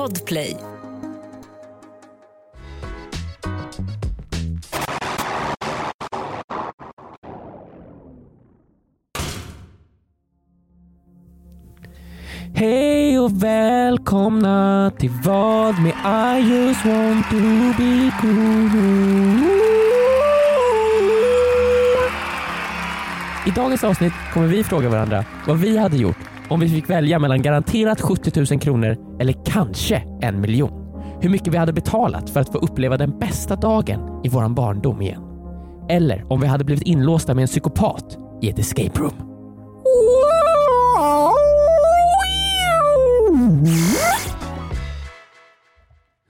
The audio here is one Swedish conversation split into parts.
Podplay. Hej och välkomna till vad med I just want to be cool. I dagens avsnitt kommer vi fråga varandra vad vi hade gjort om vi fick välja mellan garanterat 70 000 kronor eller kanske en miljon. Hur mycket vi hade betalat för att få uppleva den bästa dagen i våran barndom igen. Eller om vi hade blivit inlåsta med en psykopat i ett escape room.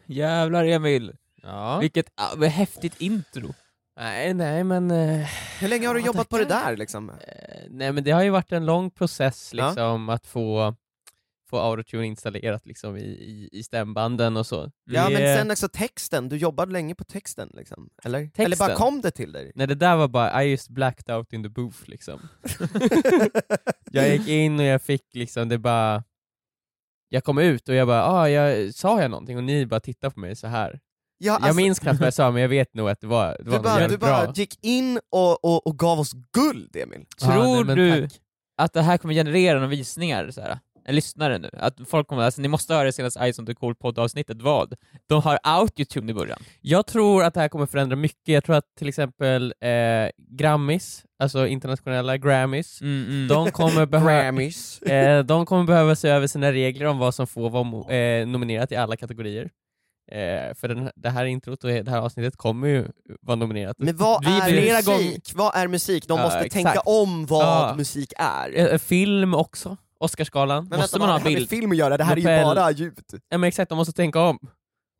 Jävlar Emil, Ja. vilket ah, häftigt intro. Nej, nej men... eh, Hur länge har du Ja, jobbat på det där liksom? Eh, Nej men det har ju varit en lång process liksom att få, få autotune installerat liksom i, i, i stämbanden och så. Ja Det- men sen också texten, du jobbade länge på texten liksom, eller? Eller bara Texten? kom det till dig? Nej det där var bara, I just blacked out in the booth liksom. jag gick in och jag fick liksom, det bara... Jag kom ut och jag bara, ah, jag, sa jag någonting? Och ni bara tittade på mig så här. Ja, jag alltså, minns knappt vad jag sa men jag vet nog att det var, det var du bara, du bara bra. gick in och, och, och gav oss guld Emil. Tror nej, men du tack. att det här kommer generera några visningar? Så här? En lyssnare nu? Att folk kommer, alltså, ni måste höra det senaste Ice on the Cool poddavsnittet, vad? De har autotune i början. Jag tror att det här kommer förändra mycket. Jag tror att till exempel eh, Grammis, alltså internationella Grammys, Mm, mm. de kommer behöva Grammys. Eh, de kommer behöva se över sina regler om vad som får vara eh, nominerat i alla kategorier. Eh, för den, det här introt och det här avsnittet kommer ju vara nominerat. Men vad Vi är flera musik? gånger- Vad är musik? De Ja, måste exakt. tänka om vad Ja. musik är. Eh, film också, Oscarsgalan. Men måste vänta, man ha har det med bild? film att göra? Det här är Nobel- ju bara ljud. Ja, men exakt, de måste tänka om.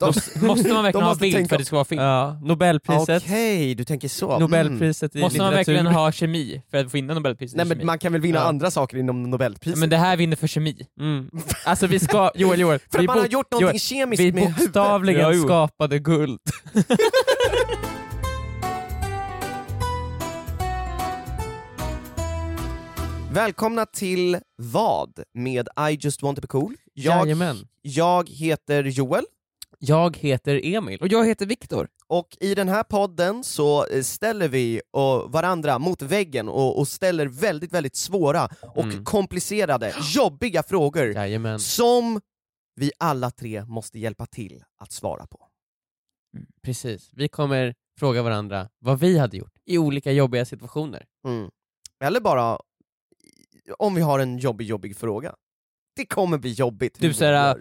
De, Måste, man verkligen ha bild tänka- för att det ska vara film? Ja, Nobelpriset. Okej, du tänker så. Mm. Nobelpriset i Måste man litteratur. verkligen ha kemi för att vinna Nobelpriset Nej men kemi? man kan väl vinna Ja. andra saker inom Nobelpriset? men det här vinner för kemi. Mm. Alltså vi ska, Joel, Joel, För vi, att man har gjort någonting Joel, kemiskt vi med huvudet. bokstavligen Ja, jo. skapade guld. Välkomna till Vad med I just want to be cool. Jag, Jajamän. jag heter Joel Jag heter Emil. Och jag heter Viktor. och i den här podden så eh, ställer vi och varandra mot väggen och, ställer väldigt, väldigt svåra och Mm. komplicerade, jobbiga frågor Jajamän. som vi alla tre måste hjälpa till att svara på. Precis. Vi kommer fråga varandra vad vi hade gjort i olika jobbiga situationer. Mm. Eller bara om vi har en jobbig, jobbig fråga. Det kommer bli jobbigt. Du säger,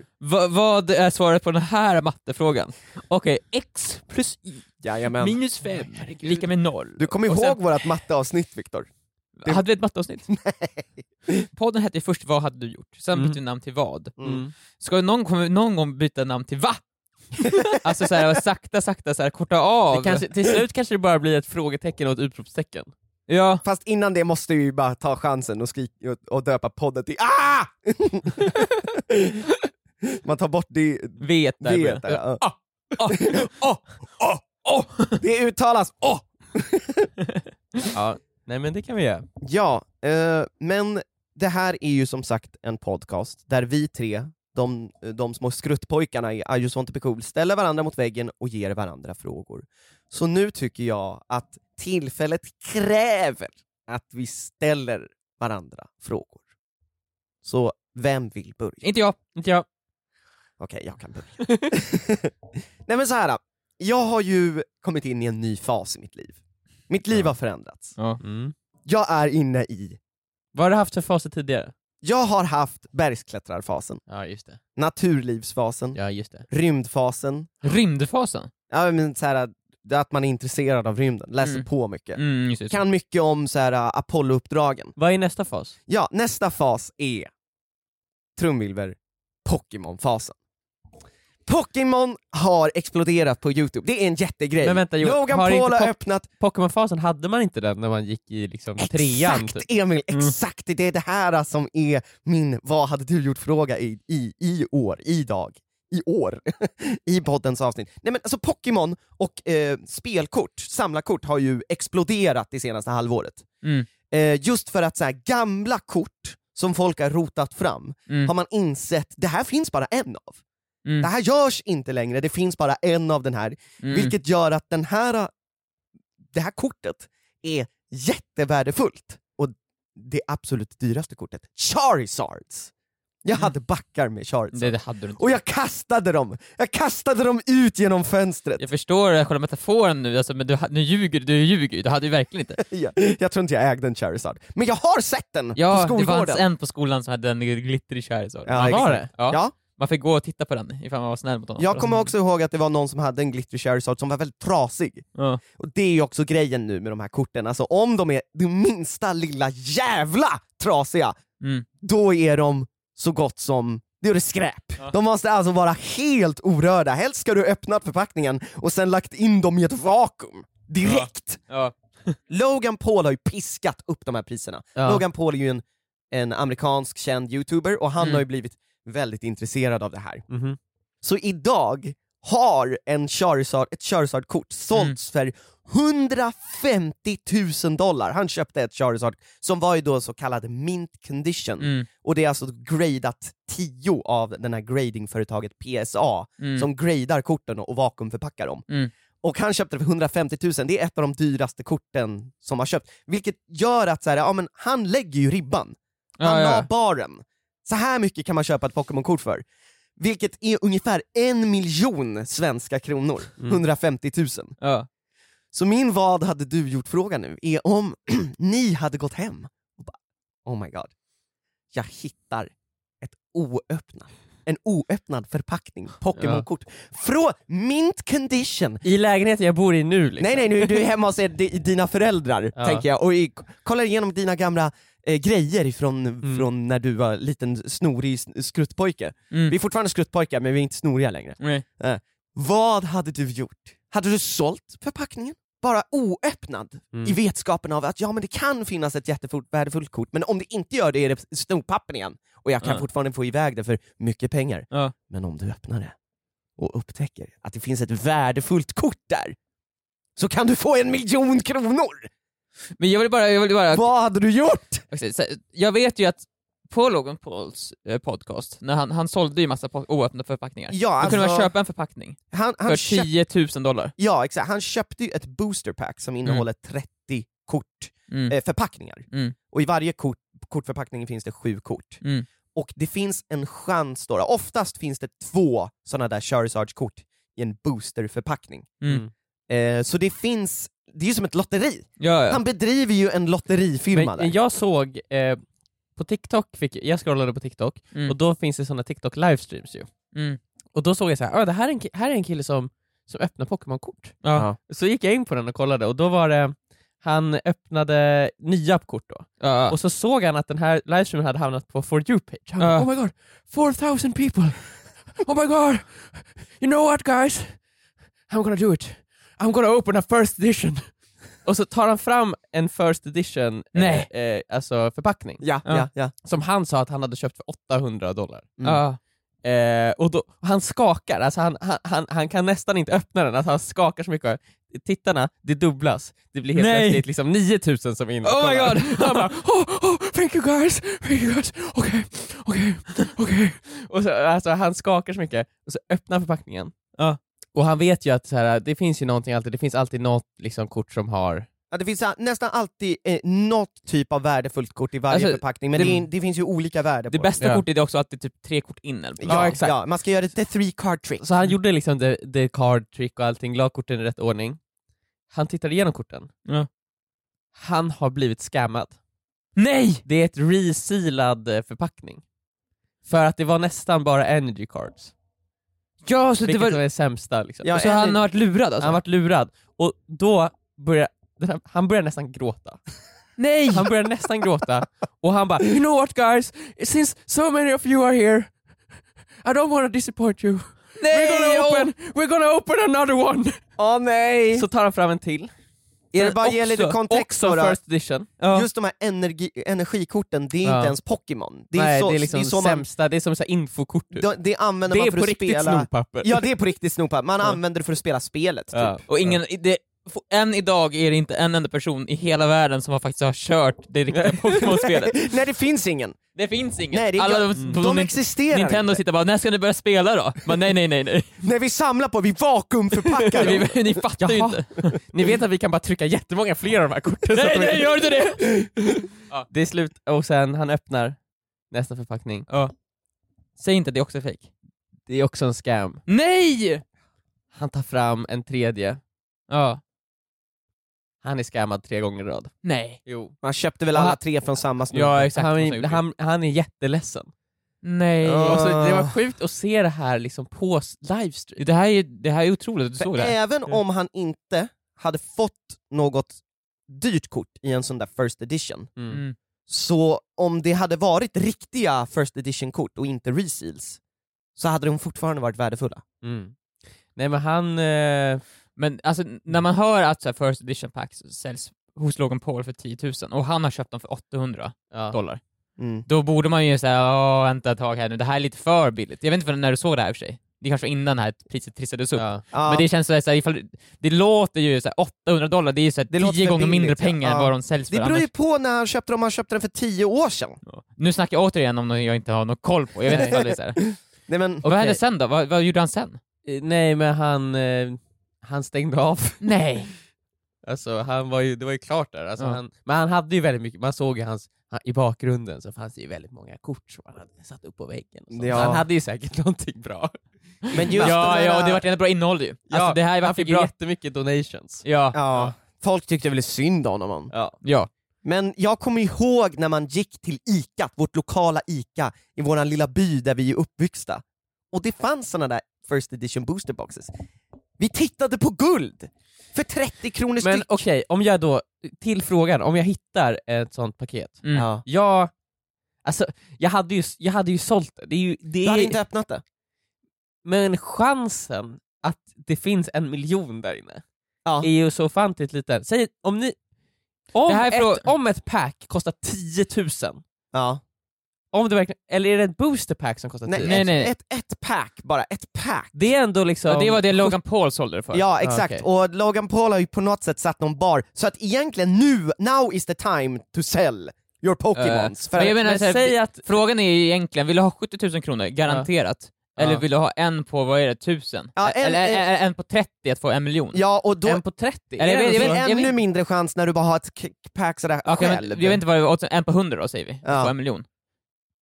vad är svaret på den här mattefrågan? Okej, x plus y Jajamän. minus 5 lika med 0. Du kommer ihåg sen- vårt matteavsnitt Viktor? det- Hade vi ett matteavsnitt? Podden hette först Vad hade du gjort? Sen Mm. bytte vi namn till Vad. Mm. Ska någon, kommer någon gång byta namn till Va? alltså såhär, sakta sakta såhär, korta av. Det kanske, till slut kanske det bara blir ett frågetecken och ett utropstecken. Ja, Fast innan det måste vi ju bara ta chansen och, skrik, och, och döpa podden till ah! Man tar bort det, vet där. det där. ja. Ah, ah, ah, ah, ah. Det uttalas åh! Ja, nej men det kan vi göra. Ja, eh, men det här är ju som sagt en podcast där vi tre, de, de små skruttpojkarna i I just want to be cool, ställer varandra mot väggen och ger varandra frågor. Så nu tycker jag att tillfället kräver att vi ställer varandra frågor. Så vem vill börja? Inte jag. Inte jag. Okej, jag kan börja. Nej men så här. jag har ju kommit in i en ny fas i mitt liv. Mitt liv har förändrats. Ja. Mm. Jag är inne i, Vad har du haft för faser tidigare? Jag har haft bergsklättrarfasen, Ja, just det. naturlivsfasen, Ja, just det. rymdfasen, Rymdfasen? ja, men så här, det är att man är intresserad av rymden, läser Mm. på mycket. Mm, just det. Kan mycket om så här, Apollo-uppdragen. Vad är nästa fas? Ja, nästa fas är trumvilver, Pokémon-fasen. Pokémon har exploderat på youtube, det är en jättegrej. Men vänta, Joel, Logan har Paul har Pok- öppnat Pokémon-fasen, hade man inte den när man gick i liksom trean? Exakt Typ? Emil, Mm. exakt! Det är det här som är min vad hade du gjort-fråga i, i, i år, idag, i år, i poddens avsnitt. Nej men alltså Pokémon och eh, spelkort, samlarkort, har ju exploderat det senaste halvåret. Mm. Eh, just för att så här, gamla kort som folk har rotat fram, Mm. har man insett, det här finns bara en av. Mm. Det här görs inte längre, det finns bara en av den här, Mm. vilket gör att den här, det här kortet är jättevärdefullt. Och det absolut dyraste kortet, Charizards! Jag Mm. hade backar med Charizards. Det, det hade du inte. Och jag kastade dem! Jag kastade dem ut genom fönstret! Jag förstår själva metaforen nu, alltså, men du, nu ljuger du, ljuger ju. Du hade ju verkligen inte. jag, jag tror inte jag ägde en Charizard, men jag har sett den på Ja, det skolgården! fanns en på skolan som hade en glittrig Charizard. Ja, var det? Ja. Ja, Man fick gå och titta på den ifall man var snäll mot honom. jag kommer också ihåg att det var någon som hade en glittrig Charizard som var väldigt trasig. Ja. Och det är ju också grejen nu med de här korten, alltså om de är det minsta lilla jävla trasiga, Mm. då är de så gott som det är det skräp. Ja. De måste alltså vara helt orörda, helst ska du öppna förpackningen och sen lagt in dem i ett vakuum. Direkt! Ja. Logan Paul har ju piskat upp de här priserna. Logan Paul är ju en, en amerikansk känd youtuber och han Mm. har ju blivit väldigt intresserad av det här. Mhm. Så idag har en Charizard, ett Charizard-kort sålts för 150 000 dollar. Han köpte ett Charizard som var ju då så kallad mint condition, Mm. och det är alltså gradat 10 av den här gradingföretaget PSA, Mm. som gradar korten och vakuumförpackar dem. Mm. Och han köpte det för 150 000, det är ett av de dyraste korten som har köpt. Vilket gör att så här, ja, men han lägger ju ribban. Han Ja, la ja. baren. Så här mycket kan man köpa ett Pokémon-kort för. Vilket är ungefär en miljon svenska kronor, Mm. 150 000. Ja. Så min vad hade du gjort-fråga nu är om ni hade gått hem och bara, oh my god, jag hittar ett oöppnat, en oöppnad förpackning Pokémon-kort från mint condition. I lägenheten jag bor i nu liksom. Nej nej, nu är du hemma hos er, di- dina föräldrar, Ja. tänker jag, och i, kollar igenom dina gamla eh, grejer ifrån, Mm. från när du var liten snorig skruttpojke. Mm. Vi är fortfarande skruttpojkar men vi är inte snoriga längre. Nej. Vad hade du gjort? Hade du sålt förpackningen? Bara oöppnad? Mm. I vetskapen av att ja men det kan finnas ett jättevärdefullt kort, men om det inte gör det är det snopappen igen, och jag kan Ja. fortfarande få iväg det för mycket pengar. Ja. Men om du öppnar det och upptäcker att det finns ett värdefullt kort där, så kan du få en miljon kronor! Men jag vill bara, jag vill bara Vad hade du gjort? Jag vet ju att på Logan Pauls eh, podcast, när han, han sålde ju massa oöppnade förpackningar, Ja, då kunde man alltså, köpa en förpackning han, han för köp, 10 000 dollar. ja, exakt. han köpte ju ett booster pack som innehåller 30 kort, Mm. eh, förpackningar. Mm. Och i varje kort, kortförpackning finns det sju kort. Mm. Och det finns en chans då, oftast finns det två sådana där Charizard-kort i en boosterförpackning. Mm. Eh, så det finns, det är ju som ett lotteri. Ja, ja. Han bedriver ju en lotterifirma Men där. jag såg, eh, på TikTok, fick, jag scrollade på TikTok, Mm. och då finns det såna TikTok livestreams ju. Mm. Och då såg jag så här, "Ah, det här är en, här är en kille som, som öppnar Pokémon-kort. Ja. Så gick jag in på den och kollade, och då var det, han öppnade nya kort då. Ja. Och så såg han att den här livestreamen hade hamnat på For You-page. Han bara, oh my god, 4000 people! Oh my god! You know what guys? I'm gonna do it. I'm gonna open a first edition. Och så tar han fram en first edition Nej. Eh, eh, alltså förpackning, Ja, Ja. ja, ja. som han sa att han hade köpt för 800 dollar. Mm. Ja. Eh, och då, han skakar, alltså han, han, han, han kan nästan inte öppna den, alltså han skakar så mycket. Tittarna, det dubblas. Det blir helt Nej. plötsligt liksom 9000 som är inne och Oh my kollar. God. Han bara oh, oh, thank you guys, thank you guys, okej, okej, okej. Och så, alltså han skakar så mycket, och så öppnar han förpackningen. Ja. Och han vet ju att så här, det finns ju någonting alltid, det finns alltid något liksom, kort som har Ja, det finns nästan alltid eh, något typ av värdefullt kort i varje Alltså, förpackning, men det- det, det finns ju olika värde Det på bästa Ja. kortet är också att det är typ tre kort in eller ja. Ja, exakt. Ja, man ska göra the three card trick. Så han gjorde liksom the, the card trick och allting, la korten i rätt ordning. Han tittade igenom korten. Ja. Han har blivit scammad. Nej! Det är ett resealad eh, förpackning. För att det var nästan bara energy cards. Ja, så det Vilket var... var det sämsta liksom. Ja, så han har varit lurad alltså? Han varit lurad, och då här, han började nästan gråta. Nej! Han började nästan gråta, och han bara 'You know what guys, since so many of you are here, I don't want to disappoint you. Nej! We're gonna open, we're gonna open another one!' Åh nej! Så tar han fram en till, är det bara också- ge lite kontext också då? first edition. Ja. Just de här energi, energikorten, det är Ja. inte ens Pokémon. Det är, Nej, så, det är liksom det är så man, sämsta, det är som så infokort. det, det använder det man är för på att riktigt spela... snoppapper. Ja, det är på riktigt snopa. Man Ja. använder det för att spela spelet, typ. Ja. Och ingen, det, än idag är det inte en enda person i hela världen som har faktiskt har kört det riktiga Pokémon-spelet. Nej, det finns ingen. Det finns inget. Nej, det är- Alla de, de existerar Nintendo inte. sitter bara, när ska ni börja spela då? Men nej, nej, nej, nej. När vi samlar på, vi vakuumförpackar dem. Vi- ni fattar ju inte. Ni vet att vi kan bara trycka jättemånga fler av de här korten? Nej, de- nej, gör inte det! Det är slut, och sen han öppnar nästa förpackning. Ja. Säg inte att det också är fake. Det är också en scam. Nej! Han tar fram en tredje. Ja. Han är scammad tre gånger i rad. Nej. Jo. Man köpte väl alla tre från samma snubbe. Ja, exakt. Han, är, han, han är jätteledsen. Nej. Ja. Och så, det var sjukt att se det här liksom på livestream. Det här är, det här är otroligt att du För såg det här. även om han inte hade fått något dyrt kort i en sån där first edition, Mm. Mm. så om det hade varit riktiga first edition-kort och inte reseals, så hade de fortfarande varit värdefulla. Mm. Nej men han... Eh, Men alltså, när man hör att så här, first edition packs säljs hos Logan Paul för 10 000 och han har köpt dem för 800 ja. dollar, Mm. då borde man ju säga åh vänta ett tag här nu, det här är lite för billigt. Jag vet inte när du såg det här i och för sig. Det kanske var innan det här priset trissades upp. Ja. Men det känns så här, så här, ifall, det låter ju så här, 800 dollar, det är ju så här, Det låter 10 för gånger mindre billigt, ja. pengar än vad de säljs det för beror ju annars. på när han köpte dem, om han köpte den för tio år sedan. Nu snackar jag återigen om något jag inte har någon koll på, jag vet inte vad det är så här. Nej men, Och vad hände sen då? Vad, vad gjorde han sen? Eh, Nej men han, eh, han stängde av. Nej. Alltså han var ju, det var ju klart där. Alltså, Ja. han, men han hade ju väldigt mycket, man såg ju hans, han, i bakgrunden så fanns det ju väldigt många kort som han hade satt upp på väggen. Och. Ja. Han hade ju säkert någonting bra. men just ja, den ja, där- och det vart ett bra innehåll ju. Alltså, det här han fick bra. jättemycket donations. Ja. Ja, folk tyckte väl synd om honom. Ja. ja. Men jag kommer ihåg när man gick till ICA, vårt lokala ICA i våran lilla by där vi är uppväxta, och det fanns såna där first edition booster boxes. Vi tittade på guld! För 30 kronor Men styck! okej, om jag då, till frågan, om jag hittar ett sånt paket. Mm. Ja. Jag, alltså, jag hade ju, jag hade ju sålt det. det, är ju, det Du är, hade inte öppnat det? Men chansen att det finns en miljon där inne Ja. är ju så ofantligt liten. Säg om ni... Om, Det här är ett, om ett pack kostar 10 000, Ja. Om det verkligen, eller är det ett booster pack som kostar 10 Nej, 000? Nej, ett, nej. Ett, ett pack, bara ett pack. Det är ändå liksom... Ja, det var det Logan Paul sålde det för. Ja exakt, okej. och Logan Paul har ju på något sätt satt någon bar, så att egentligen nu, now is the time to sell your Pokémons. För men jag menar, Men så här, säg att... Frågan är ju egentligen, vill du ha 70 000 kronor, garanterat? Eller Ja. vill du ha en på, vad är det, 1000? Ja, en- Eller en- en, på 30 att få en miljon? ja, och då, En på 30? Eller jag Är vet- det jag vet- ännu mindre chans när du bara har ett pack sådär Okej, själv. men, jag vet inte vad det var, en på 100 då säger vi, Ja. få en miljon.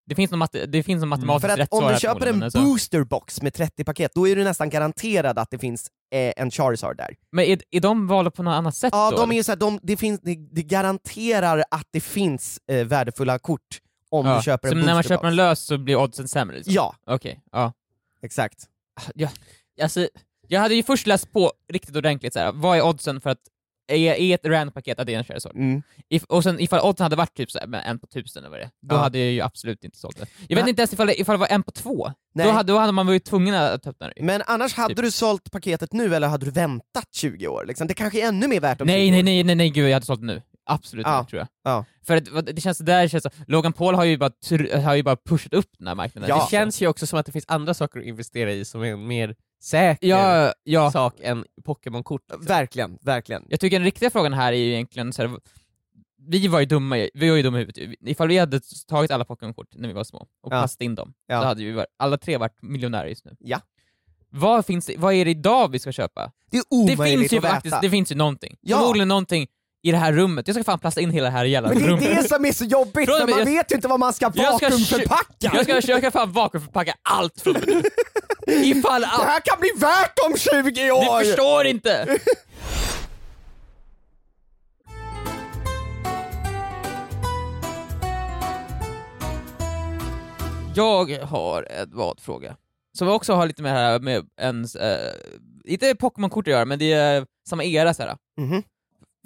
Det finns någon, matte, det finns någon matematisk För att om du köper en alltså- boosterbox med 30 paket, då är du nästan garanterad att det finns eh, en Charizard där. Men är, är de valda på något annat sätt Ja, då? de är såhär, de, det, finns, det, det garanterar att det finns eh, värdefulla kort om ja. du köper Så en när man boosterbox. köper en lös så blir oddsen sämre? Liksom. Ja, Okej, ja. exakt. ja. Alltså, jag hade ju först läst på riktigt ordentligt, så här, vad är oddsen för att är, är ett random-paket att det är en Charizard? Mm. If, och sen ifall oddsen hade varit typ så här, en på tusen eller vad det är, då Ja. hade jag ju absolut inte sålt det. Jag vet inte ens ifall det, ifall det var en på två, Nej. då hade, då hade man varit tvungen att öppna det. Men annars hade Typ. du sålt paketet nu eller hade du väntat 20 år? Liksom? Det kanske är ännu mer värt om 20 Nej, år. nej, nej, nej, nej, gud jag hade sålt det nu. Absolut Ja. inte, tror jag. Ja. För att, vad- det känns där, känns så, Logan Paul har ju bara, tr- har ju bara pushat upp den här marknaden. Ja. Det känns ju också som att det finns andra saker att investera i som är mer säker ja, ja. sak än Pokémon-kort. liksom. Verkligen, verkligen. Jag tycker den riktiga frågan här är ju egentligen så här, vi var ju dumma, vi var ju dumma i huvudet. Ifall vi hade tagit alla Pokémon-kort när vi var små och Ja. kastat in dem, Ja. så hade vi varit, alla tre varit miljonärer just nu. Ja. Vad, finns det, vad är det idag vi ska köpa? Det är Det omöjligt finns ju att veta. faktiskt, det finns ju någonting. Ja. Förmodligen någonting i det här rummet. Jag ska fan plasta in hela det här jävla Men det är rummet. det som är så jobbigt, för man jag- vet ju inte vad man ska Jag ska vakuumförpacka! Jag ska försöka fan vakuumförpacka allt från nu. Ifall Det allt... här kan bli värt om 20 år! Du förstår inte! Jag har en vadfråga, som också har lite med, det här med ens, eh, inte Pokémon-kort att göra, men det är samma era så här. Mhm.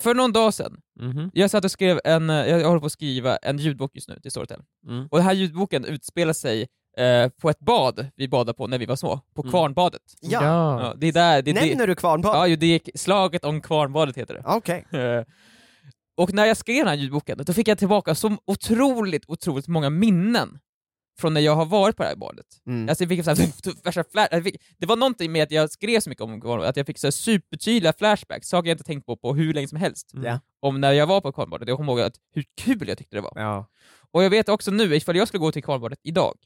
För någon dag sedan, Mhm. jag satt och skrev en, eh, jag håller på att skriva en ljudbok just nu till Storytel, Mm. och den här ljudboken utspelar sig eh, på ett bad vi badade på när vi var små, på Mm. Kvarnbadet. Ja. Ja, det är där, det, det, Nämner du Kvarnbad? ja, ju, det gick, slaget om Kvarnbadet heter det. Okej. Eh, Och när jag skrev den här ljudboken, då fick jag tillbaka så otroligt, otroligt många minnen från när jag har varit på det här badet. Mm. Alltså jag fick så här, värsta flash, fick, det var någonting med att jag skrev så mycket om att jag fick så här supertydliga flashbacks, saker jag inte tänkt på på hur länge som helst, Mm. Om när jag var på Kvarnbadet. Jag kommer ihåg att hur kul jag tyckte det var. Ja. Och jag vet också nu, ifall jag skulle gå till kvarnbadet idag,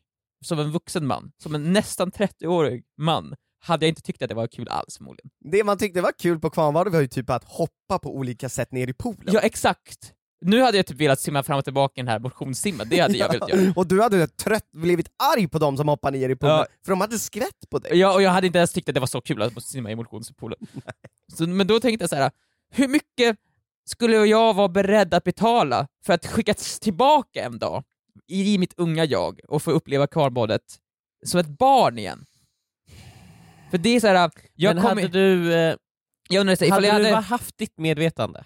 som en vuxen man, som en nästan 30-årig man, hade jag inte tyckt att det var kul alls förmodligen. Det man tyckte var kul på kvarnbadet var ju typ att hoppa på olika sätt ner i poolen. Ja exakt! Nu hade jag typ velat simma fram och tillbaka i den här motionssimma, det hade jag velat göra. Och du hade trött, blivit arg på dem som hoppar ner i poolen, Ja. för de hade skvätt på dig. Ja, och jag hade inte ens tyckt att det var så kul att simma i motionspoolen. Så, men då tänkte jag så här: hur mycket skulle jag vara beredd att betala för att skickas tillbaka en dag i, i mitt unga jag och få uppleva kvarnbadet som ett barn igen? För det är så här, jag Men kommer- hade du, eh, jag undrar, så här, ifall hade jag, du hade, bara haft ditt medvetande?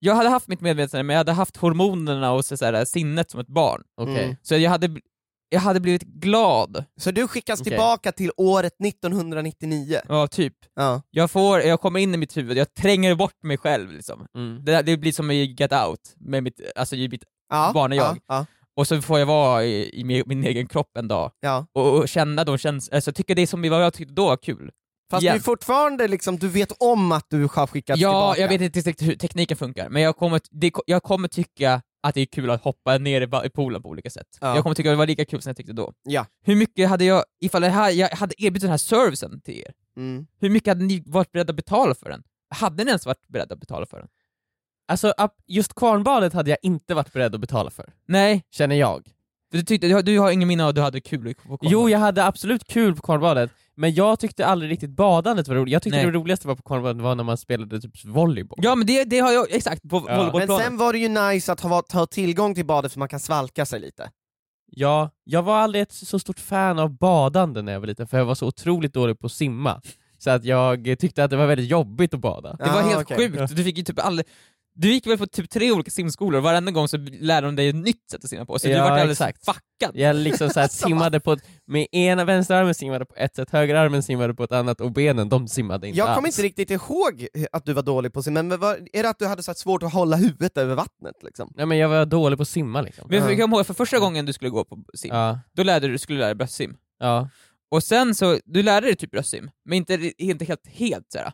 Jag hade haft mitt medvetande, men jag hade haft hormonerna och så, så här, sinnet som ett barn. Mm. Så jag hade, jag hade blivit glad. Så du skickas Okej. tillbaka till året 1999. Ja, typ. Ja. Jag, får, jag kommer in i mitt huvud, jag tränger bort mig själv liksom. Mm. Det, det blir som i Get Out, med mitt, alltså i mitt, Ja, Barn är jag. Ja, ja, och så får jag vara i, i min, min egen kropp en dag, ja. och, och känna de känns, alltså tycka det är som vad jag tyckte då var kul. Fast Igen. du är fortfarande liksom, du vet om att du har skickats Ja, tillbaka. jag vet inte riktigt hur tekniken funkar, men jag kommer, det, jag kommer tycka att det är kul att hoppa ner i, poolen på olika sätt. Ja. Jag kommer tycka att det var lika kul som jag tyckte då. Ja. Hur mycket hade jag, ifall det här, jag hade erbjudit den här servicen till er, Mm. hur mycket hade ni varit beredda att betala för den? Hade ni ens varit beredda att betala för den? Alltså just kvarnbadet hade jag inte varit beredd att betala för, Nej, känner jag. du, tyckte, du, har- du har ingen minne av att du hade kul på Jo, jag hade absolut kul på kvarnbadet, men jag tyckte aldrig riktigt badandet var roligt. Jag tyckte Nej. det roligaste var på kvarnbadet var när man spelade typ volleyboll. Ja men det, det har jag, exakt, på Ja. Men volleybollplanen. sen var det ju nice att ha, ha tillgång till badet för man kan svalka sig lite. Ja, jag var aldrig ett så stort fan av badande när jag var liten, för jag var så otroligt dålig på att simma. Så att jag tyckte att det var väldigt jobbigt att bada. Det var Ah, helt okej. sjukt, du fick ju typ aldrig... Du gick väl på typ tre olika simskolor och varenda gång så lärde de dig ett nytt sätt att simma på, så du Ja, var alldeles exakt. fuckad. Jag liksom så här simmade på ett, med ena vänsterarmen simmade på ett sätt, högerarmen simmade på ett annat och benen de simmade inte Jag alls. kommer inte riktigt ihåg att du var dålig på att simma, men var, är det att du hade så svårt att hålla huvudet över vattnet liksom? Nej men jag var dålig på att simma liksom. Men jag Ja. kommer ihåg, för första gången du skulle gå på sim, Ja, då lärde du, skulle du lära dig bröstsim. ja. Och sen så, du lärde dig typ bröstsim, men inte, inte helt, helt såhär.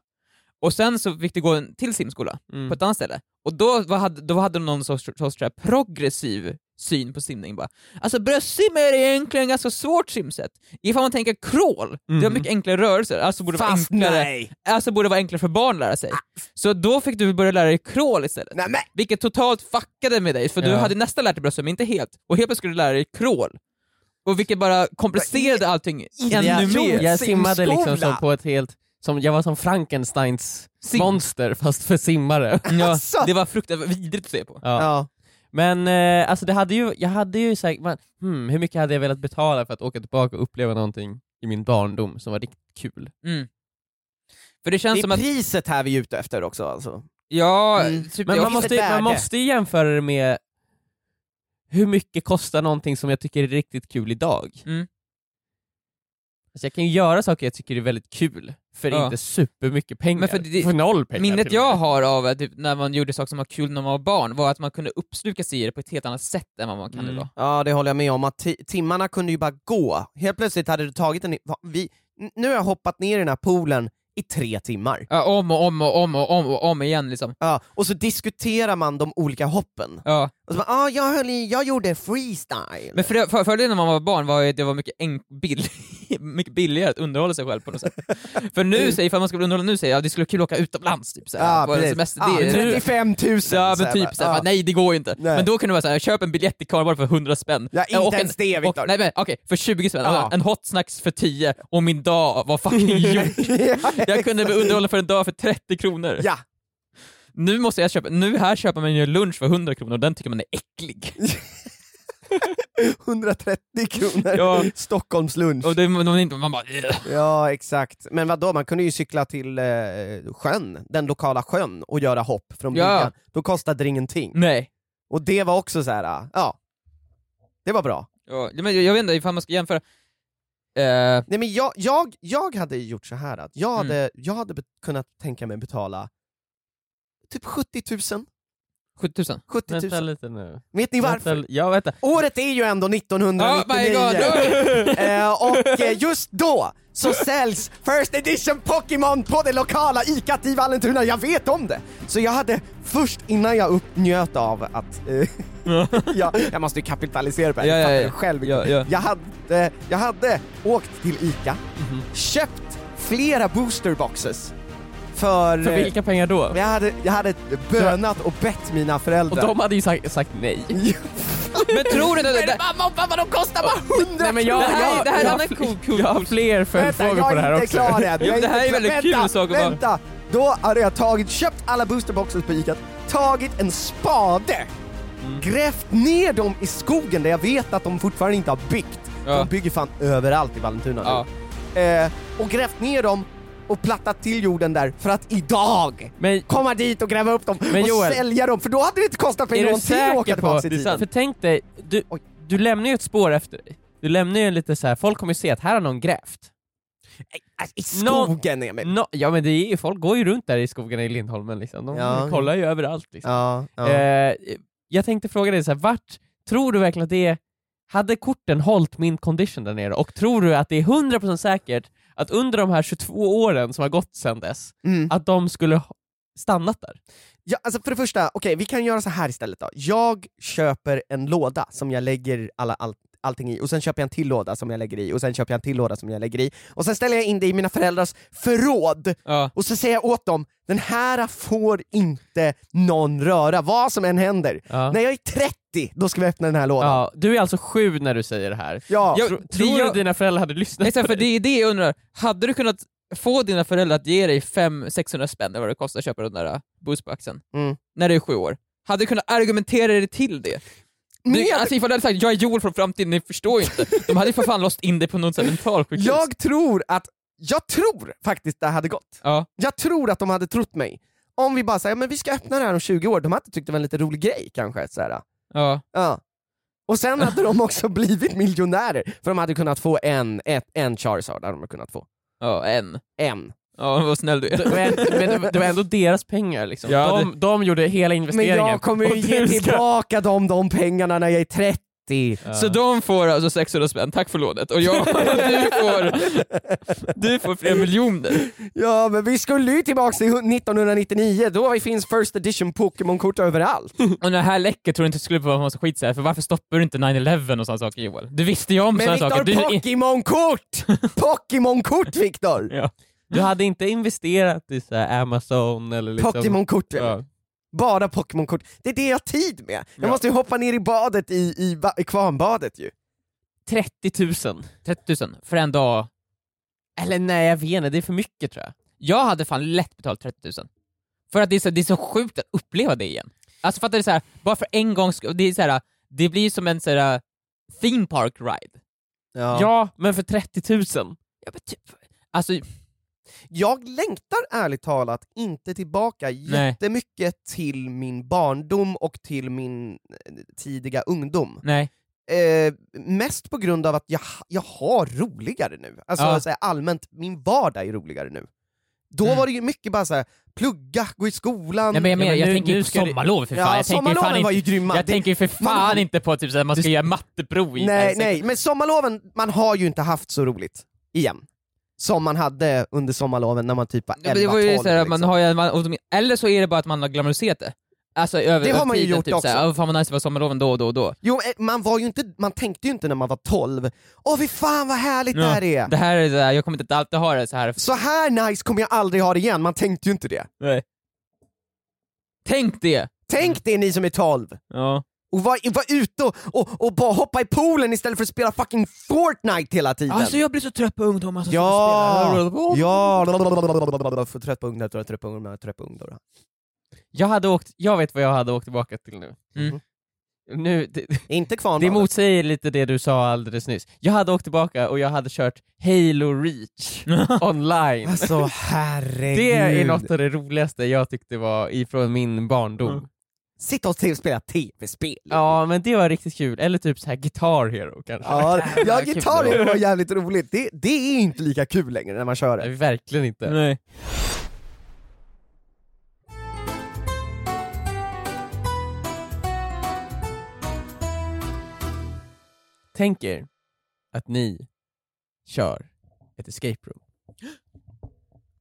Och sen så fick du gå en till simskola, Mm. på ett annat ställe. Och då, vad hade, då hade de någon sorts, sorts såhär progressiv syn på simning bara. Alltså bröstsim är egentligen ganska svårt simsätt. Ifall man tänker crawl, det har Mm. mycket enklare rörelser, alltså borde det vara Fast enklare, nej! alltså borde det vara enklare för barn att lära sig. Så då fick du börja lära dig crawl istället. Nej, men. Vilket totalt fuckade med dig, för du Ja. hade nästan lärt dig bröstsim, men inte helt. Och helt plötsligt skulle du lära dig crawl. Och vilket bara komplicerade allting ännu mer. jag simmade liksom som på ett helt, som, jag var som Frankensteins Sim. monster fast för simmare. Ja, Alltså. det var fruktansvärt vidrigt att se på. Ja. Ja. Men eh, alltså det hade ju, jag hade ju sagt, man, hmm, hur mycket hade jag velat betala för att åka tillbaka och uppleva någonting i min barndom som var riktigt kul? Mm. För det Det känns är som att, priset här vi är ute efter också alltså. ja, Mm. typ, Men man måste, man måste ju jämföra det med hur mycket kostar någonting som jag tycker är riktigt kul idag? Mm. Alltså jag kan ju göra saker jag tycker är väldigt kul, för Ja. inte supermycket pengar. Men för det- för noll pengar Minnet jag har av att typ, när man gjorde saker som var kul när man var barn var att man kunde uppsluka sig i det på ett helt annat sätt än vad man kan Mm. idag. Ja det håller jag med om, att ti- timmarna kunde ju bara gå. Helt plötsligt hade du tagit en... Vi, nu har jag hoppat ner i den här poolen i tre timmar. Ja, om och om och om och om och om igen liksom. Ja, och så diskuterar man de olika hoppen. Ja. Och så bara, ah, jag, höll i, jag gjorde freestyle. Men för, för, fördelen när man var barn var ju att det var mycket, enk, bill, mycket billigare att underhålla sig själv på något sätt. för nu, säger, ifall man skulle underhålla nu, säger jag det skulle vara kul att åka utomlands typ, såhär, Ja, på en semester. Ja, det, 35 000! Ja men typ såhär, ja. bara, nej det går ju inte. Nej. Men då kunde det vara såhär, köp en biljett till Karlborg för 100 spänn. Ja, Ja, och inte en- ens det Viktor! nej men okej, för 20 spänn. Ja. En hot snacks för 10 och min dag var fucking gjord. Jag kunde bli underhållen för en dag för 30 kronor. Ja, Nu måste jag köpa, nu här köper man ju lunch för 100 kronor och den tycker man är äcklig. 130 kronor, Ja. Stockholms lunch. Och det, man, bara. Ja exakt, men vad då? man kunde ju cykla till eh, sjön, den lokala sjön och göra hopp från Ja. bryggan. Då kostade det ingenting. Nej. Och det var också så här, ah, ja, det var bra. Ja, men jag, vet inte ifall man ska jämföra. Eh, Nej men jag, jag, jag hade gjort så här att jag Mm. hade, jag hade kunnat tänka mig betala typ 70 000. 70 000. 70 000. Vänta lite nu. Vet ni varför? Vänta, ja, vänta. Året är ju ändå Oh my 1999. god! eh, och eh, just då så säljs First Edition Pokémon på det lokala ICAt i Vallentuna, jag vet om det! Så jag hade först, innan jag uppnjöt av att, eh, ja, jag måste ju kapitalisera på det, Ja, jag ja, ja. själv Ja, ja. Jag, hade, jag hade åkt till ICA, köpt flera boosterboxes för... För eh, vilka pengar då? jag hade, jag hade bönat och bett mina Och föräldrar de hade ju sagt, sagt nej. Men tror du det, det, Mamma och pappa, de kostar bara 100 Nej men jag, Det här- jag, det här jag, cool- cool- jag har fler följdfrågor på det här jag är också. inte klar än. Jag det inte här är väldigt kul vänta, sak att vara- Vänta! Då hade jag tagit, köpt alla boosterboxes på Ica, tagit en spade, Mm. grävt ner dem i skogen där jag vet att de fortfarande inte har byggt. Ja. De bygger fan överallt i Vallentuna Ja. nu. Eh, och grävt ner dem och plattat till jorden där för att idag Men komma dit och gräva upp dem och Joel- sälja dem, för då hade det inte kostat mig någonting att åka tillbaka på... i tiden. För tänk dig, du, du lämnar ju ett spår efter dig. Du lämnar ju en lite så här. folk kommer ju se att här har någon grävt. I skogen Emil! Nå, ja men det är folk går ju runt där i skogen i Lindholmen liksom. De Ja. kollar ju överallt liksom. Ja, ja. Eh, jag tänkte fråga dig så här, vart tror du verkligen att det är, hade korten hållit min condition där nere? Och tror du att det är 100% säkert att under de här 22 åren som har gått sedan dess, Mm. att de skulle ha stannat där? Ja, alltså för det första, okej vi kan göra så här istället då. Jag köper en låda som jag lägger alla, all, allting i, och sen köper jag en till låda som jag lägger i, och sen köper jag en till låda som jag lägger i, och sen ställer jag in det i mina föräldrars förråd, Ja. och så säger jag åt dem, den här får inte någon röra, vad som än händer. Ja. När jag är 30, då ska vi öppna den här lådan. Ja, du är alltså sju när du säger det här. Ja. Jag- Tro, tror du jag- att dina föräldrar hade lyssnat Exakt, på för det är det jag undrar. Hade du kunnat få dina föräldrar att ge dig 500-600 spänn, eller vad det kostar att köpa den där äh, boostboxen, Mm. när du är sju år? Hade du kunnat argumentera dig till det? Du, alltså ifall du hade sagt jag är Joel från framtiden, ni förstår ju inte. De hade ju för fan låst in dig på något mentalsjukhus. Jag tror att, jag tror faktiskt det hade gått. Ja. Jag tror att de hade trott mig. Om vi bara säger men vi ska öppna det här om 20 år, de hade tyckt det var en lite rolig grej kanske. Så här. Ja. Ja. Och sen hade de också blivit miljonärer, för de hade kunnat få en, ett, en Charizard, hade de kunnat få. ja, en. En. Ja, vad snäll du Det är. var, en- men det var- det var ändå deras pengar liksom. Ja, de, de gjorde hela Men investeringen. jag kommer ju ge du ska- tillbaka dem de pengarna när jag är 30. Ja. Så de får alltså 600 spänn, tack för lånet, och jag, du får, du får flera miljoner. Ja men vi skulle ju tillbaka till 1999, då finns first edition Pokémon-kort överallt. Och när det här läcker tror du inte det skulle vara en massa skit så här, för varför stoppar du inte 9-11 och sådana saker Joel? Du visste ju om Men sådana saker. Viktor, Du, Pokémon-kort! Pokémon-kort Viktor! ja. Du hade inte investerat i så här Amazon eller liksom... Pokémon-kort, Ja. Bara Pokémon-kort. Det är det jag har tid med. Jag Ja. måste ju hoppa ner i badet i, i, i kvarnbadet ju. 30 000. 30 000 för en dag. Eller nej jag vet inte, det är för mycket tror jag. Jag hade fan lätt betalt 30 000. För att det är så, det är så sjukt att uppleva det igen. Alltså fattar du, så här, bara för en gång det är så här, det blir som en så här, theme park ride. Ja. men för 30 000. Ja, men typ, alltså, Jag längtar ärligt talat inte tillbaka Nej. jättemycket till min barndom och till min eh, tidiga ungdom. nej. Eh, mest på grund av att jag, jag har roligare nu. Alltså Ja. här, allmänt, min vardag är roligare nu. Då Mm. var det ju mycket bara så här, plugga, gå i skolan. nej men jag, menar, men jag nu- tänker ju nu på sommarlov för fan. ja, jag tänker sommarloven var inte, ju grymma. jag Det- tänker ju för man fan har- inte på typ, så här, man ska göra matteprov i nej, nej, men sommarloven, man har ju inte haft så roligt, igen. Som man hade under sommarloven när man typ var Ja, 11-12. men det var ju så här, man liksom. har ju, man, eller så är det bara att man har glamoriserat det. Alltså över, Det har man ju tiden, gjort typ, också. Så här, "Åh, fan vad nice det var sommarloven då och då och då. Jo, eh, man, var ju inte, man tänkte ju inte när man var 12, åh fy fan vad härligt det här är! Det här är så här, jag kommer inte alltid ha det så här. Så här nice kommer jag aldrig ha det igen, man tänkte ju inte det. Nej. Tänk det! Tänk det ni som är 12! Ja. Och var, var ute och, och, och bara hoppa i poolen istället för att spela fucking Fortnite hela tiden! Alltså jag blir så trött på ungdomar som ja! spelar. Ja! För trött på ungdomar, trött på ungdomar, trött på ungdomar. Jag, hade åkt, jag vet vad jag hade åkt tillbaka till nu. Mm. nu det, Inte det kvarnbadet. motsäger lite det du sa alldeles nyss. Jag hade åkt tillbaka och jag hade kört Halo Reach online. Alltså herregud. Det är något av det roligaste jag tyckte var ifrån min barndom. Mm. Sitta och te- spela tv-spel. Ja men det var riktigt kul, eller typ så här Guitar Hero kanske. Ja, ja gitarr det var. jävligt roligt. Det, det är inte lika kul längre när man kör Nej, det. verkligen inte. Nej. Tänk er att ni kör ett escape room.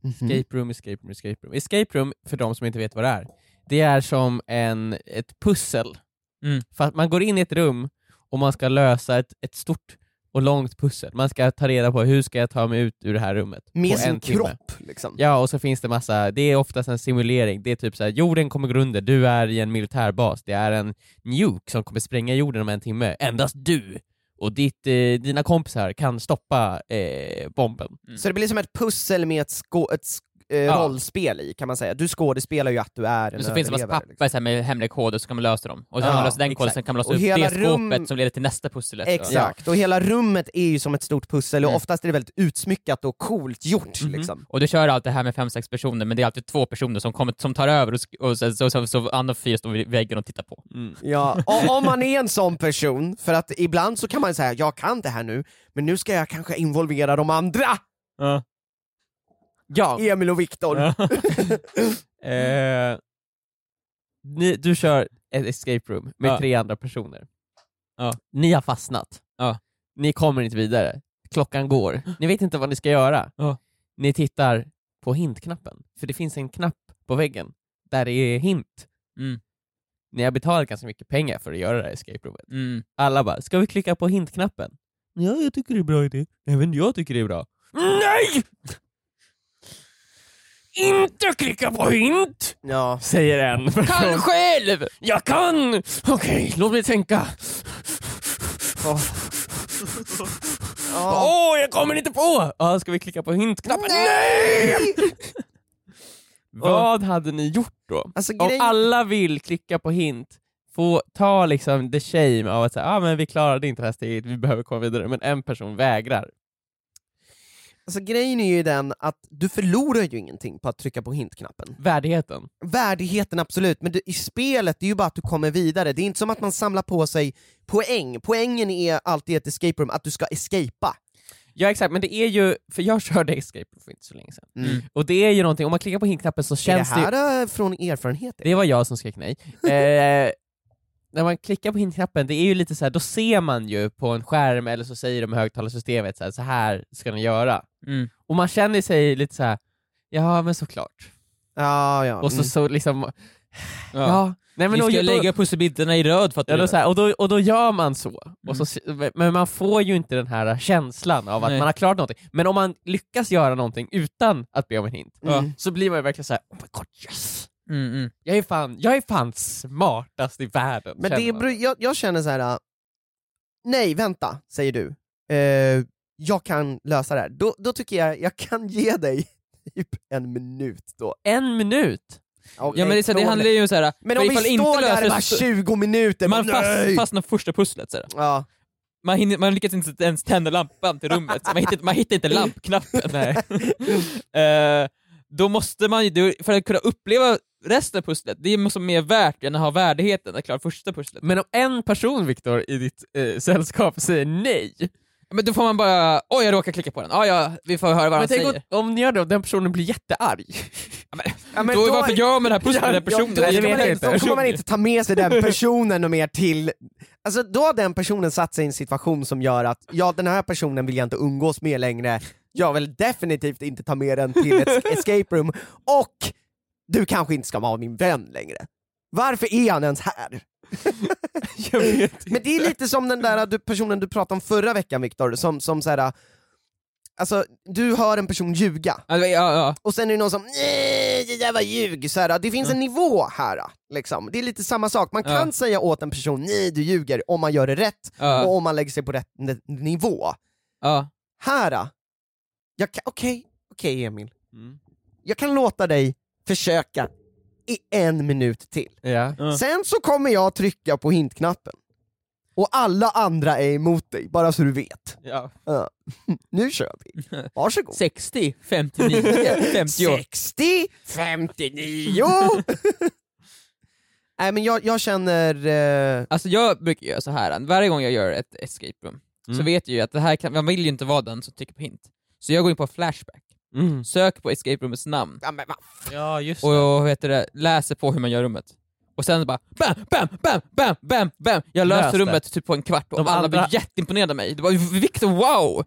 Mhm. Escape room, escape room, escape room. Escape room, för de som inte vet vad det är, det är som en, ett pussel. Mm. För att man går in i ett rum och man ska lösa ett, ett stort och långt pussel. Man ska ta reda på hur ska jag ta mig ut ur det här rummet Med på sin en timme. kropp liksom. Ja, och så finns det massa, det är oftast en simulering, det är typ så här: jorden kommer gå under, du är i en militärbas, det är en nuke som kommer spränga jorden om en timme, endast du och ditt, eh, dina kompisar kan stoppa eh, bomben. Så det blir som ett pussel med ett, skå- ett eh, Ja. rollspel i kan man säga. Du skådespelar ju att du är en Men så finns det massa överlevare, papper liksom. så med hemliga koder, så kan man lösa dem. Och sen Ja, kan man lösa den koden, sen kan man lösa Och upp hela det skåpet rum- som leder till nästa pussel. Exakt, och hela rummet är ju som ett stort pussel och Mm. oftast är det väldigt utsmyckat och coolt gjort Mhm. liksom. Och du kör allt det här med fem, sex personer, men det är alltid två personer som, kommer, som tar över och, och så, så, så, så andra fyra står vid väggen och tittar på. Ja, och om man är en sån person, för att ibland så kan man säga jag kan det här nu, men nu ska jag kanske involvera de andra! Ja! Emil och Viktor. eh, ni, du kör ett escape room med Ja. tre andra personer. Ja. Ni har fastnat. Ja. Ni kommer inte vidare. Klockan går. Ni vet inte vad ni ska göra. Ni tittar på hintknappen, för det finns en knapp på väggen där det är hint. Mm. Ni har betalat ganska mycket pengar för att göra det här escape roomet. Mm. Alla bara, ska vi klicka på hintknappen? Ja, jag tycker det är bra idé. Även jag tycker det är bra. Nej! Inte klicka på hint! Ja. Säger en. Kan själv! Jag kan! Okej, låt mig tänka. Åh, Ja. jag kommer inte på! Ja, ska vi klicka på hintknappen? Nej! Vad hade ni gjort då? Alltså, Om alla vill klicka på hint, få ta liksom the shame av att säga ah, men vi klarade inte det här steget, vi behöver komma vidare, men en person vägrar. Alltså grejen är ju den att du förlorar ju ingenting på att trycka på hintknappen. Värdigheten. Värdigheten absolut, men du, i spelet det är ju bara att du kommer vidare, det är inte som att man samlar på sig poäng. Poängen är alltid ett escape room, att du ska escapa. Ja exakt, men det är ju, för jag körde escape room för inte så länge sedan, Mm. och det är ju någonting, om man klickar på hintknappen så Är det känns det, här eh, från erfarenhet? det var jag som skrek nej. Eh, när man klickar på hintknappen, det är ju lite så här, då ser man ju på en skärm, eller så säger de i högtalarsystemet så här, så här ska ni göra. Mm. Och man känner sig lite så här, ja men såklart. Ja, ja. Och så, mm. så liksom, ja. Ja. Nej, men vi ska då, lägga pusselbitarna i röd för att ja, då, så här, och, då, och då gör man så. Och så, men man får ju inte den här känslan av att Nej. man har klarat någonting. Men om man lyckas göra någonting utan att be om en hint, Mm. så blir man ju verkligen såhär, oh my god yes! Mm, mm. Jag är fan, jag är fan smartast i världen. Men det är, jag, jag känner så här. äh, nej vänta, säger du. Eh, jag kan lösa det här. Då, då tycker jag jag kan ge dig typ en minut då. En minut! Okej, Ja men det, så, det handlar ju om såhär, Men om vi står där i bara så- 20 minuter, man fast, fastnar första pusslet såhär. Ja. Man, hinner, man lyckas inte ens tända lampan till rummet, så man, hittar, man hittar inte lampknappen. Nej. Eh, då måste man ju, för att kunna uppleva resten av pusslet, det är måste mer värt än att ha värdigheten att klara första pusslet. Men om en person, Viktor, i ditt eh, sällskap säger nej, Men då får man bara, oj jag råkar klicka på den, ja, ja vi får höra vad men han säger. om, om ni gör det och den personen blir jättearg. Ja, men då, varför gör man det här pusslet med den personen? då, jag inte, inte. då kommer man inte ta med sig den personen och mer till... Alltså då har den personen satt sig i en situation som gör att, ja den här personen vill jag inte umgås med längre, jag vill definitivt inte ta med den till ett escape room, och du kanske inte ska vara min vän längre. Varför är han ens här? jag vet Men det är lite som den där personen du pratade om förra veckan Viktor, som, som så här. Alltså, du hör en person ljuga, Ja, ja, ja. och sen är det någon som nej, det där var ljug, så här, det finns en nivå här. Liksom. Det är lite samma sak, man kan Ja. säga åt en person nej du ljuger om man gör det rätt och om man lägger sig på rätt nivå. Här, okej, okej Emil, Mm. jag kan låta dig försöka i en minut till. Ja. Ja. Sen så kommer jag trycka på hintknappen. Och alla andra är emot dig, bara så du vet. Ja. Ja. Nu kör vi. Varsågod. 60, 59, 50. 60, 59! Nej men jag, jag känner... Eh, Alltså jag brukar göra så här. varje gång jag gör ett escape room, så Mm. vet jag ju att det här kan, man vill ju inte vara den som trycker på hint. Så jag går in på Flashback, Mm. söker på escape roomets namn, ja, men, ja, just och vad heter det, läser på hur man gör rummet. Och sen bara bam, bam, bam, bam, bam, bam! Jag löste Löste. rummet typ på en kvart och De alla andra- blev jätteimponerade av mig. Det var Victor, wow!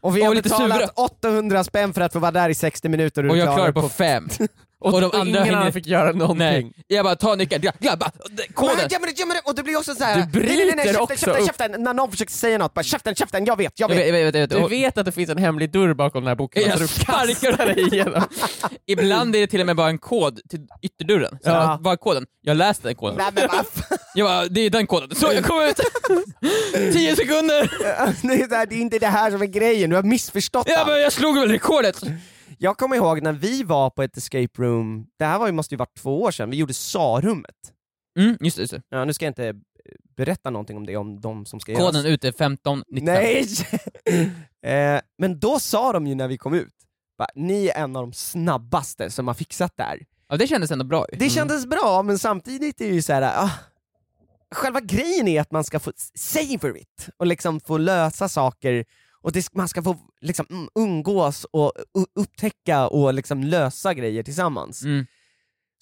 Och vi Och har lite betalat sura. 800 spänn för att få vara där i 60 minuter och, Och jag klarar klarade på fem. Och de andra ingen annan fick göra någonting. Nej, jag bara ta nyckeln, gra- grabbar, koden! Men, ja, men, ja, men, och det blir också så här. Du nej, nej, nej, bryter käften, också käften, upp. käften, när någon försöker säga något, bara käften, käften, jag vet, jag Jag vet. vet, jag vet, jag vet. Du Och vet att det finns en hemlig dörr bakom den här boken, Jag så du sparkar dig igenom. Ibland är det till och med bara en kod till ytterdörren. Så Ja. ja. Vad är koden? Jag läste den koden. Nej, men. Jag bara, det är den koden. Så jag kom ut! Tio sekunder! det, är här, det är inte det här som är grejen, du har missförstått Jag, allt. bara, jag slog väl rekordet! Jag kommer ihåg när vi var på ett escape room, det här var ju, måste ju varit två år sedan, vi gjorde SA-rummet. Mm, just det, just det. Ja, nu ska jag inte eh, berätta någonting om det, om de som ska göra Koden ute är 15, 95. Nej! eh, men då sa de ju när vi kom ut, bara, ni är en av de snabbaste som har fixat det här. Ja, det kändes ändå bra ju. Det kändes bra, men samtidigt är det ju så här. Ah, själva grejen är att man ska få savor it, och liksom få lösa saker, och det, man ska få liksom, umgås och upptäcka och liksom lösa grejer tillsammans. Mm.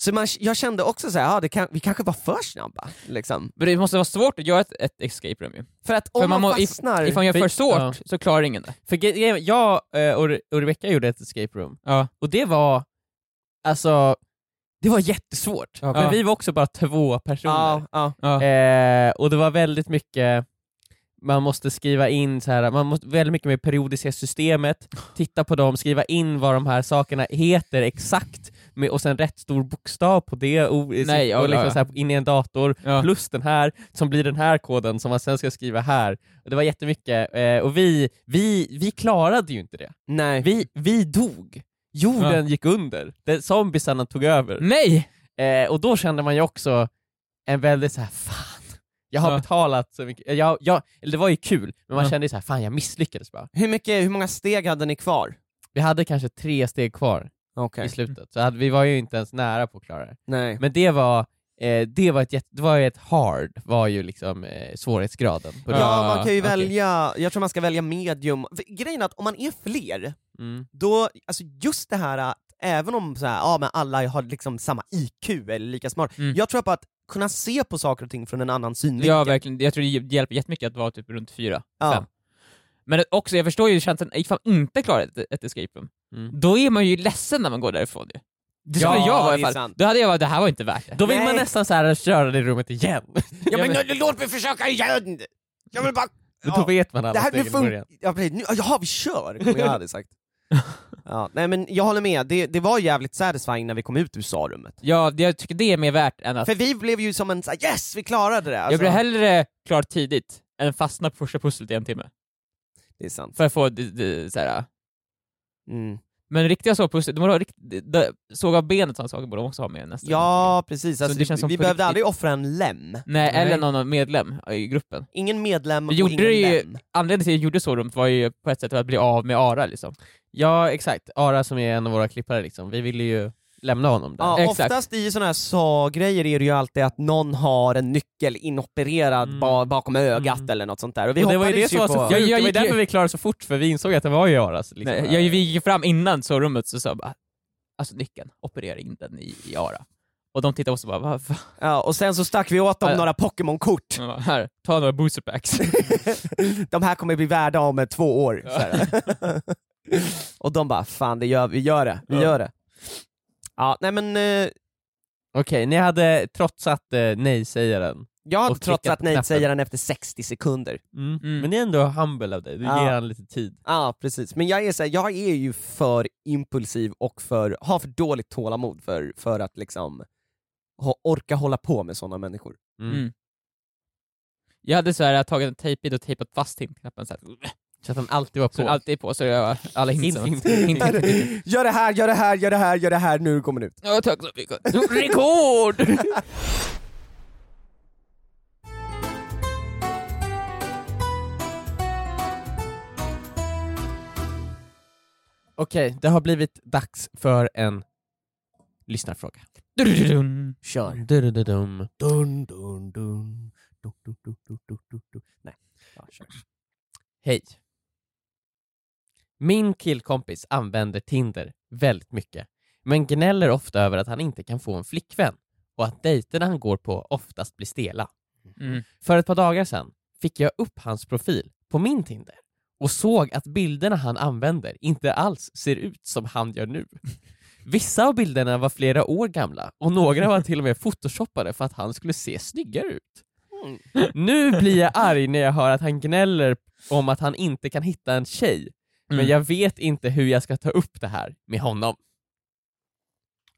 Så man, jag kände också så här, ah, det kan, vi kanske var för snabba. Liksom. Men det måste vara svårt att göra ett, ett escape room ju. För att om För man, man if- fastnar... Ifall man gör För- för svårt ja. så klarar ingen det. För jag eh, och, och Rebecca gjorde ett escape room, Ja. och det var, alltså, det var jättesvårt. Ja. Men vi var också bara två personer. ja, ja. Ja. Eh, och det var väldigt mycket, man måste skriva in så här, man måste väldigt mycket med periodiska systemet, titta på dem, skriva in vad de här sakerna heter exakt, med, och sen rätt stor bokstav på det, och, Nej, ja, och liksom. Så här, in i en dator, Ja. plus den här som blir den här koden som man sen ska skriva här. Och det var jättemycket, eh, och vi, vi, vi klarade ju inte det. Nej. Vi, vi dog. Jorden Ja. gick under, Det- zombiesarna tog över. Nej! Eh, och då kände man ju också en väldigt så här, fan, jag har Ja. betalat så mycket, jag, jag, eller det var ju kul, men man Ja. kände ju så här, fan jag misslyckades bara. Hur, mycket, hur många steg hade ni kvar? Vi hade kanske tre steg kvar Okej. i slutet, så hade, vi var ju inte ens nära på att klara det. Nej. Men det var, eh, det var ett, det var ett hard, var ju liksom eh, svårighetsgraden. På det. Ja, man kan ju okej. välja, jag tror man ska välja medium. Grejen är att om man är fler, Mm. då, alltså just det här att även om så här, ja, men alla har liksom samma IQ eller lika smart, Mm. jag tror på att kunna se på saker och ting från en annan synvinkel. Ja verkligen, jag tror det hjälper jättemycket att vara typ runt fyra, Ja. fem. Men också, jag förstår ju känslan, ifall man inte klarar ett, ett escape room, Mm. då är man ju ledsen när man går därifrån ju. Det skulle Ja, jag vara det i alla fall. Då hade jag varit, det här var inte värt det. Då vill Nej. man nästan så här köra det rummet igen. Ja men nu- låt mig försöka igen! Jag vill bara... Då Ja. vet man alla Det här nu stegen i början. Ja, precis. Nu- Jaha, vi kör! Kommer jag hade sagt. Ja, nej men jag håller med, det, det var jävligt satisfying när vi kom ut ur SA-rummet. Ja, jag tycker det är mer värt än att... För vi blev ju som en såhär, yes, vi klarade det! Alltså, jag blir hellre klar tidigt än fastna på första pusslet i en timme. Det är sant. För att få det, det, så här. Mm. Men riktiga sovpussel, de har rikt, de, benet och saker borde de också ha med nästan. Ja, precis. Så Alltså, vi på behövde aldrig offra en lem. Nej, eller någon medlem i gruppen. Ingen medlem Vi och gjorde ingen det ju- lem. Anledningen till att jag gjorde så rummet var ju på ett sätt att bli av med Ara liksom. Ja exakt, Ara som är en av våra klippare liksom, vi ville ju lämna honom där. Ja, Exakt. oftast i såna här SA-grejer är det ju alltid att någon har en nyckel inopererad Mm. ba bakom ögat Mm. eller något sånt där. Och vi och det var ju det som var så sjukt, Jag- jag det var ju därför vi klarade så fort, för vi insåg att det var ju Aras. Liksom. Nej, jag, vi gick ju fram innan så rummet så sa bara, alltså nyckeln, operera in den i, i Ara. Och de tittade på oss och bara, vad fan? Ja, och sen så stack vi åt dem Ja. några Pokémon-kort. Bara, Här, ta några booster packs. de här kommer bli värda om två år. Här. och de bara, fan det gör, vi gör det, vi Ja. gör det. Ja, nej men eh, Okej, ni hade trotsat eh, nej-sägaren. jag hade Och trotsat på nej knappen. säger den efter 60 sekunder. Mm. Mm. Men det är ändå humble av dig, du Ja. ger han lite tid. Ja, precis. Men jag är, så här, jag är ju för impulsiv och för, har för dåligt tålamod för, för att liksom ha, orka hålla på med sådana människor. Mm. Mm. Jag hade så här, tagit en tejpbit och tejpat fast hint-knappen så, här, Så att han alltid var så den på. alltid är på, så jag alla hint. Hint, hint, hint. Gör det här, gör det här, gör det här, gör det här, nu kommer det ut. Ja, tack så mycket. Rekord! Okej, det har blivit dags för en lyssnarfråga. Du-du-du-dun. Kör. Dun-dun-dun. Dun, dun, dun. Du, du, du, du, du, du, du. Nej. Ja, kör. Hej. Min killkompis använder Tinder väldigt mycket, men gnäller ofta över att han inte kan få en flickvän och att dejterna han går på oftast blir stela. Mm. För ett par dagar sedan fick jag upp hans profil på min Tinder och såg att bilderna han använder inte alls ser ut som han gör nu. Vissa av bilderna var flera år gamla och några var till och med photoshoppade för att han skulle se snyggare ut. Mm. Nu blir jag arg när jag hör att han gnäller om att han inte kan hitta en tjej, men Mm. jag vet inte hur jag ska ta upp det här med honom.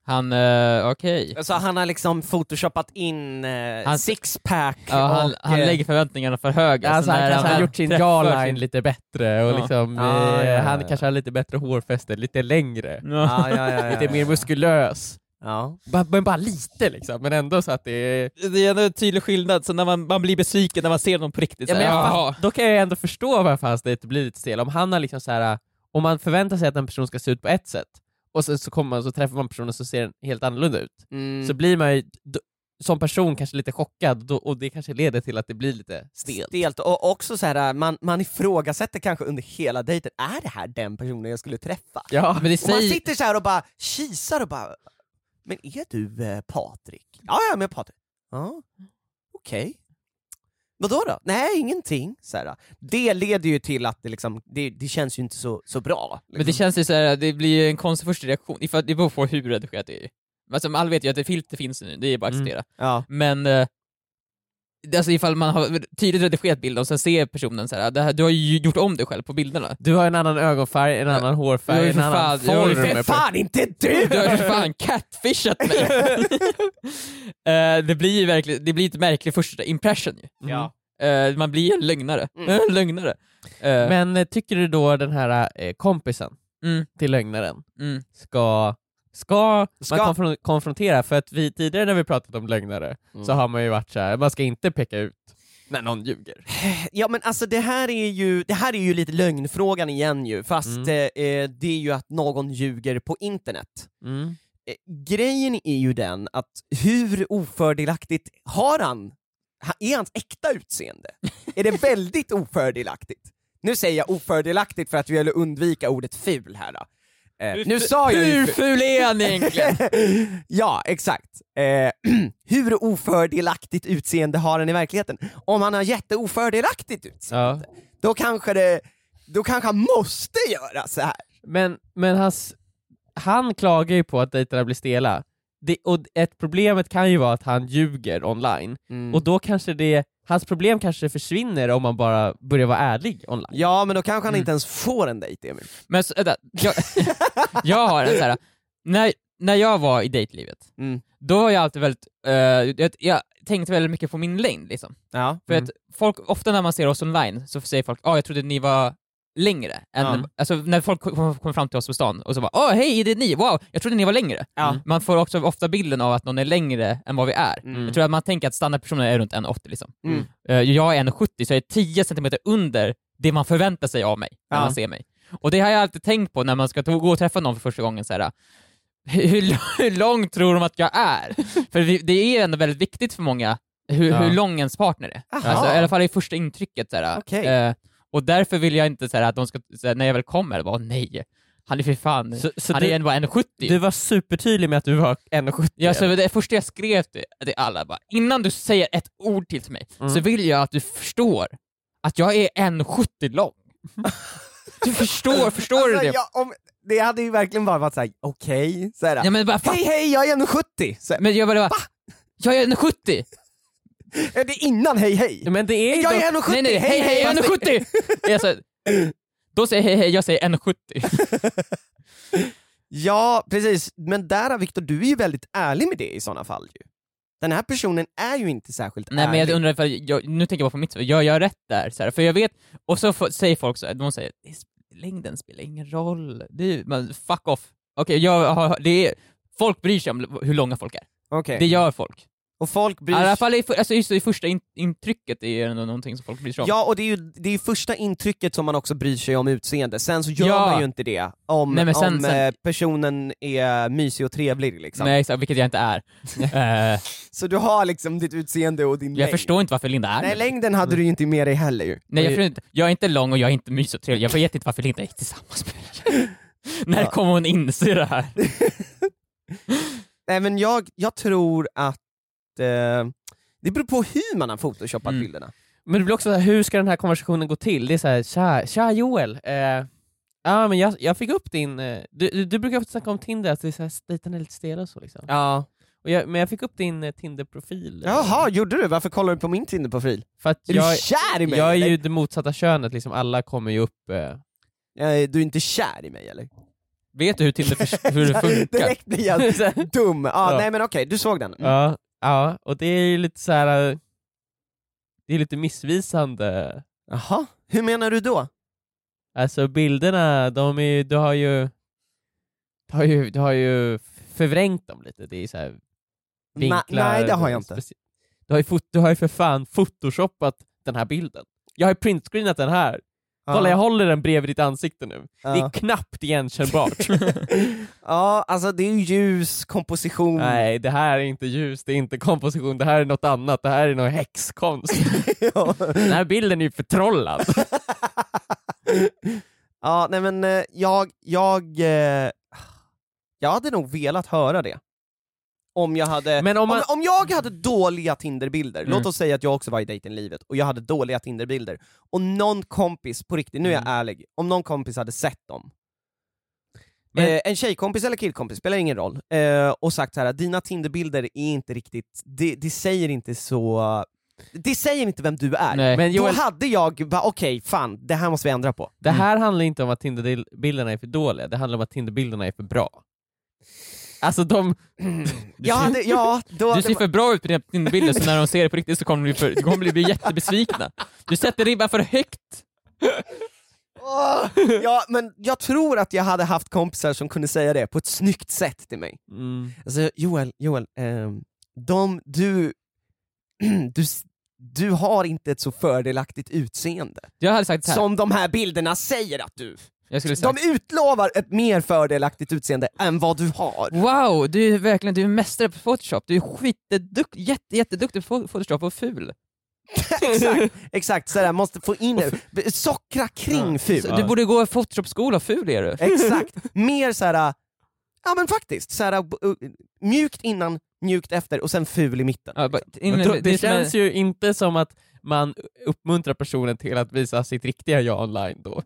Han, uh, okej. Så han har liksom photoshoppat in eh, Han- sixpack Ja, han, och... han eh, lägger förväntningarna för höga. Alltså så han när kanske har väl gjort sin träffar jawline lite bättre och Ja. liksom, Ja, eh, ja, ja, han ja. kanske har lite bättre hårfäste, lite längre, Ja. ja, ja, ja, lite ja, mer muskulös. Ja. Men bara lite liksom, men ändå så att det är... Det är ändå en tydlig skillnad, så när man, man blir besviken när man ser någon på riktigt. Ja, men jag då kan jag ändå förstå varför hans dejt blir lite stel. Om han har liksom så här, om man förväntar sig att en person ska se ut på ett sätt, och sen så, kommer man, så träffar man personen så ser den helt annorlunda ut, Mm. så blir man ju då, som person kanske lite chockad, då, och det kanske leder till att det blir lite stelt. Stelt, och också så här, man, man ifrågasätter kanske under hela dejten, är det här den personen jag skulle träffa? Ja, Men det Och man säger... sitter så här och bara kisar och bara, men är du eh, Patrik? Ja, jag är med Patrik. Ja, okej. Vadå då? Nej, ingenting. Så här, det leder ju till att det, liksom, det, det känns ju inte så, så bra. Men det liksom. känns ju såhär, det blir en konstig första reaktion, ifall, det beror på hur redigerat det är. Alltså, alla vet ju att det filter finns nu, det är bara att Mm. acceptera. ja. Men eh, Alltså ifall man har tydligt redigerat bilden och sen ser personen så här, det här, du har ju gjort om dig själv på bilderna. Du har en annan ögonfärg, en annan har hårfärg, en annan fan- form. för För fan inte du! Du har ju fan catfishat mig! Eh, det blir ju verkligen, det blir ett märkligt första impression ju. Ja. Eh, man blir ju en lögnare. Mm. En lögnare. Eh, Men tycker du då den här kompisen mm, till lögnaren mm. ska, ska, Ska- man konfron- konfrontera? För att vi tidigare när vi pratat om lögnare Mm. så har man ju varit så här, man ska inte peka ut när någon ljuger. Ja men alltså det här är ju, det här är ju lite lögnfrågan igen ju, fast Mm. eh, eh, det är ju att någon ljuger på internet. Mm. Eh, grejen är ju den att hur ofördelaktigt har han, ha- är hans äkta utseende? är det väldigt ofördelaktigt? Nu säger jag ofördelaktigt för att vi vill undvika ordet ful här då. Eh, nu sa jag Hur ful är han egentligen? ja, exakt. Eh, hur ofördelaktigt utseende har han i verkligheten? Om han har jätteofördelaktigt utseende, Ja. då kanske det, då kanske han måste göra så här. Men, men hans, han klagar ju på att dejterna blir stela. Det, och ett problemet kan ju vara att han ljuger online, och då kanske det, hans problem kanske försvinner om man bara börjar vara ärlig online. Ja, men då kanske han Mm. inte ens får en dejt, Emil. Men så, vänta, jag, jag har en så här. När, när jag var i dejtlivet, Mm. då var jag alltid väldigt, eh, jag, jag tänkte väldigt mycket på min längd liksom. Ja. För Mm. att folk, ofta när man ser oss online så säger folk ja jag trodde ni var längre. Än, Ja. Alltså när folk kommer kom fram till oss på stan och så bara åh hej, är det ni? Wow, jag trodde ni var längre. Ja. Man får också ofta bilden av att någon är längre än vad vi är. Mm. Jag tror att man tänker att standardpersonen är runt 1,80 liksom. Mm. Eh, jag är 1,70 så jag är 10 cm under det man förväntar sig av mig när Ja. man ser mig. Och det har jag alltid tänkt på när man ska gå och träffa någon för första gången. Så här, hur, hur, långt tror de att jag är? för det är ändå väldigt viktigt för många hur, Ja. hur lång ens partner är. Aha. Alltså, I alla fall i första intrycket. Så här, Okej. eh, och därför vill jag inte så här, att de ska, så här, när jag väl kommer, bara nej, han är för fan, Så, så han du, är bara 1,70. du var supertydlig med att du var 1,70? Ja, så det första jag skrev till, alla bara, innan du säger ett ord till mig, Mm. så vill jag att du förstår att jag är 1,70 lång. Du förstår, förstår Alltså, du det? ja, om, det hade ju verkligen bara varit såhär, okej, Ja, men bara, fan, hej hej, jag är 1,70! Så, men jag bara, jag är 1,70! Är det innan hej hej? Men det är Jag dock- är 1,70! Nej nej, hej hej, är 1,70! Jag säger- Då säger hej hej, jag säger 1,70. Ja, precis, men där Viktor, du är ju väldigt ärlig med det i sådana fall ju. Den här personen är ju inte särskilt Nej men jag ärlig. undrar, ifall jag, nu tänker jag bara på mitt gör jag rätt där? Så här, för jag vet, och så får, säger folk så här, de säger "Det sp- längden spelar ingen roll, det är, men fuck off. Okej, jag har, det är, folk bryr sig om hur långa folk är. Okej. Det gör folk. Och folk I bryr alla fall i, alltså just i första in, intrycket är det ändå någonting som folk bryr sig om. Ja, och det är ju det är ju första intrycket som man också bryr sig om utseende, sen så gör Ja. man ju inte det om, Nej, sen- om sen- eh, personen är mysig och trevlig liksom. Nej exakt, vilket jag inte är. Eh, Så du har liksom ditt utseende och din jag längd. förstår inte varför Linda är Nej, längden hade du ju inte med dig heller ju. Nej jag, inte, jag är inte lång och jag är inte mysig och trevlig, jag vet inte varför Linda är tillsammans med mig. När Ja. kommer hon inse det här? Nej men jag, jag tror att eh, det beror på hur man har photoshoppat Mm. bilderna. Men det blir också så här, hur ska den här konversationen gå till? Det är såhär, tja, tja Joel, eh, ja men jag, jag fick upp din, eh, du, du, du brukar ofta snacka om Tinder, att det är så här, dejten är lite stela och så liksom. Ja. Och jag, men jag fick upp din eh, Tinder-profil. Jaha, gjorde du? Varför kollar du på min Tinder-profil? För att Är jag, du kär i mig? jag är eller? ju det motsatta könet, liksom alla kommer ju upp... Eh, Eh, Du är inte kär i mig eller? Vet du hur Tinder hur det funkar? Direkt blir jag Så här, dum. Ah, Ja. Nej men okej, du såg den? ja, ja, och det är ju lite så här. eh, Det är lite missvisande. Jaha, hur menar du då? Alltså bilderna, de är du har ju... Du har ju, du har ju förvrängt dem lite, det är så här Na, vinklar. nej det har jag inte. Du har, ju du har ju för fan photoshoppat den här bilden. Jag har ju printscreenat den här. Kolla jag håller den bredvid ditt ansikte nu. Det är knappt igenkännbart. ja, alltså det är ju ljus, komposition. nej, det här är inte ljus, det är inte komposition, det här är något annat, det här är någon häxkonst. Ja. Den här bilden är ju förtrollad. ja, nej men eh, jag, jag, eh, jag hade nog velat höra det. Om jag hade, Men om man- om, om jag hade dåliga Tinderbilder, Mm. låt oss säga att jag också var i dejtinglivet och jag hade dåliga Tinderbilder, och någon kompis, på riktigt, nu är jag Mm. ärlig, om någon kompis hade sett dem, Men- eh, en tjejkompis eller killkompis, spelar ingen roll, eh, och sagt så här: dina Tinderbilder är inte riktigt, det, det säger inte så, det säger inte vem du är. Nej. Men Joel, Då hade jag bara, okej, fan, det här måste vi ändra på. det här handlar inte om att Tinderbilderna är för dåliga, det handlar om att Tinderbilderna är för bra. Alltså de... Jag hade, ja, då, Du ser för bra ut på dina Tinderbilder, så när de ser det på riktigt så kommer de bli, för, de kommer bli jättebesvikna. Du sätter ribban för högt. Åh! ja, men jag tror att jag hade haft kompisar som kunde säga det på ett snyggt sätt till mig. Mm. Alltså Joel, Joel, ehm, de, du, du, du har inte ett så fördelaktigt utseende Jag hade sagt här. som de här bilderna säger att du... Jag skulle De utlovar ett mer fördelaktigt utseende än vad du har. wow, du är verkligen du är mästare på Photoshop, du är skitduktig, jätte, jätteduktig på Photoshop och ful. exakt, exakt sådär, måste få in det, sockra kring ful. Så Du borde gå Photoshop-skola, ful är du. Exakt, mer såhär, ja men faktiskt, såhär, mjukt innan, mjukt efter och sen ful i mitten. Ja, då, det, är som känns en- ju inte som att man uppmuntrar personen till att visa sitt riktiga jag online då.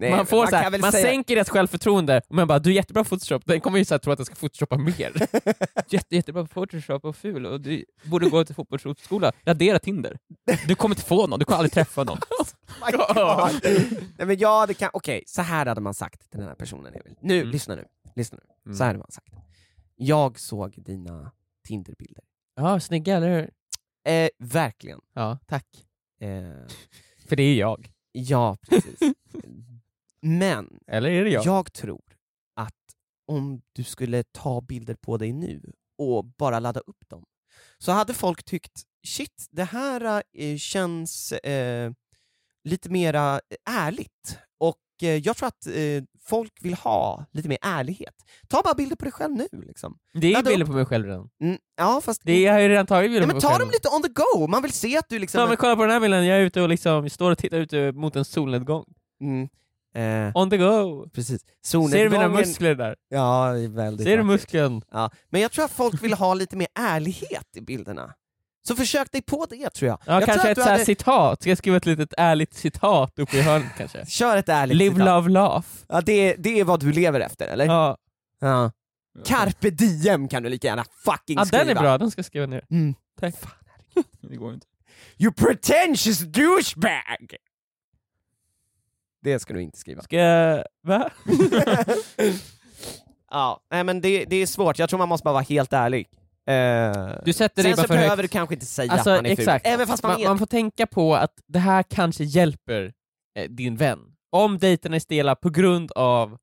Nej, man får så här, man säga- sänker deras självförtroende, och man bara du är jättebra på photoshop, den kommer ju så här, tro att den ska photoshoppa mer. Jätte, jättebra på Photoshop och ful och du borde gå till fotbollsskola. Radera Tinder. Du kommer inte få någon, du kommer aldrig träffa någon. God. Nej men ja, det kan, okej, så här hade man sagt till den här personen Emil. Nu, Mm. lyssna nu, lyssna nu. Mm. Så här hade man sagt. Jag såg dina Tinderbilder. Ja, snygga eller hur? Eh, verkligen. Ja, tack. Eh, För det är jag. ja, precis. Men, Eller är det jag? jag tror att om du skulle ta bilder på dig nu och bara ladda upp dem, så hade folk tyckt shit, det här eh, känns eh, lite mera ärligt. Och eh, jag tror att eh, folk vill ha lite mer ärlighet. Ta bara bilder på dig själv nu liksom. Det är Ladda bilder upp på mig själv redan. Mm, ja fast... Det jag har ju redan tagit bilder ja, på men mig ta själv. dem lite on the go, man vill se att du liksom... Ja, men kolla på den här bilden, jag är ute och liksom, står och tittar ut mot en solnedgång. mm, eh, On the go! precis. Ser du mina muskler där? Ja, det är väldigt Ser du muskeln? Ja, men jag tror att folk vill ha lite mer ärlighet i bilderna. Så försök dig på det tror jag. Ja, jag kanske tror ett att du så hade... citat, ska jag skriva ett litet ärligt citat uppe i hörnet kanske? Kör ett ärligt Live, citat. love, laugh. Ja, det, det är vad du lever efter, eller? Ja, Ja. Carpe diem kan du lika gärna fucking ja skriva. den är bra, den ska jag skriva ner. Mm. Tack. Det går inte. You pretentious douchebag! Det ska du inte skriva. Ska jag... Va? ja, nej men det, det är svårt, jag tror man måste bara vara helt ärlig. Eh, Du sätter Sen ribban så för behöver högt. du kanske inte säga Alltså att man är exakt, ful, även fast man, man, är man får tänka på att det här kanske hjälper eh, din vän. Om dejterna är stela på grund av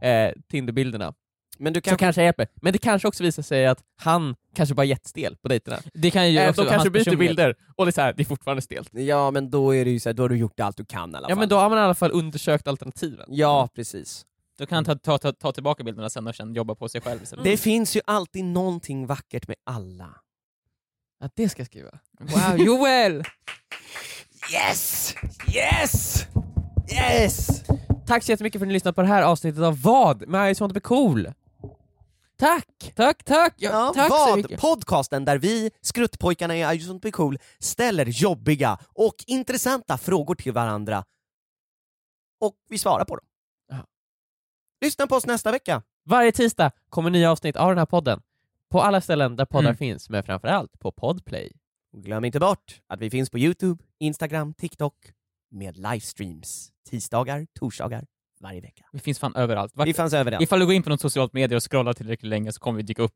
eh, Tinderbilderna, Men du så kanske... kanske det hjälper. Men det kanske också visar sig att han kanske bara jättestel på dejterna. Det kan ju Eh, också de kanske byter bilder, och det är, så här, det är fortfarande stelt. Ja men då är det ju så här, då har du gjort allt du kan i alla Ja fall. men då har man i alla fall undersökt alternativen. Ja, precis. Då kan han ta, ta, ta, ta tillbaka bilderna sen och sen jobba på sig själv istället. Det finns ju alltid någonting vackert med alla. Att det ska jag skriva. Wow, Joel! Yes! Yes! Yes! Tack så jättemycket för att ni lyssnade på det här avsnittet av Vad? med I just want to be cool. Tack! Tack, tack! Ja, Ja, tack så vad? mycket. Podcasten där vi, skruttpojkarna i I just be cool, ställer jobbiga och intressanta frågor till varandra. Och vi svarar på dem. Ja. Lyssna på oss nästa vecka. Varje tisdag kommer nya avsnitt av den här podden. På alla ställen där poddar Mm. finns, men framförallt på Podplay. Och glöm inte bort att vi finns på Youtube, Instagram, TikTok med livestreams. Tisdagar, torsdagar, varje vecka. Vi finns fan överallt. Vart, Vi fanns överallt. ifall du går in på något socialt medier och scrollar tillräckligt länge så kommer vi dyka upp.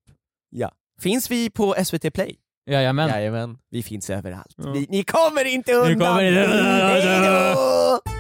Ja. Finns vi på SVT Play? Jajamän. Jajamän. Vi finns överallt. Ja. Vi, ni kommer inte undan! Ni kommer inte- då!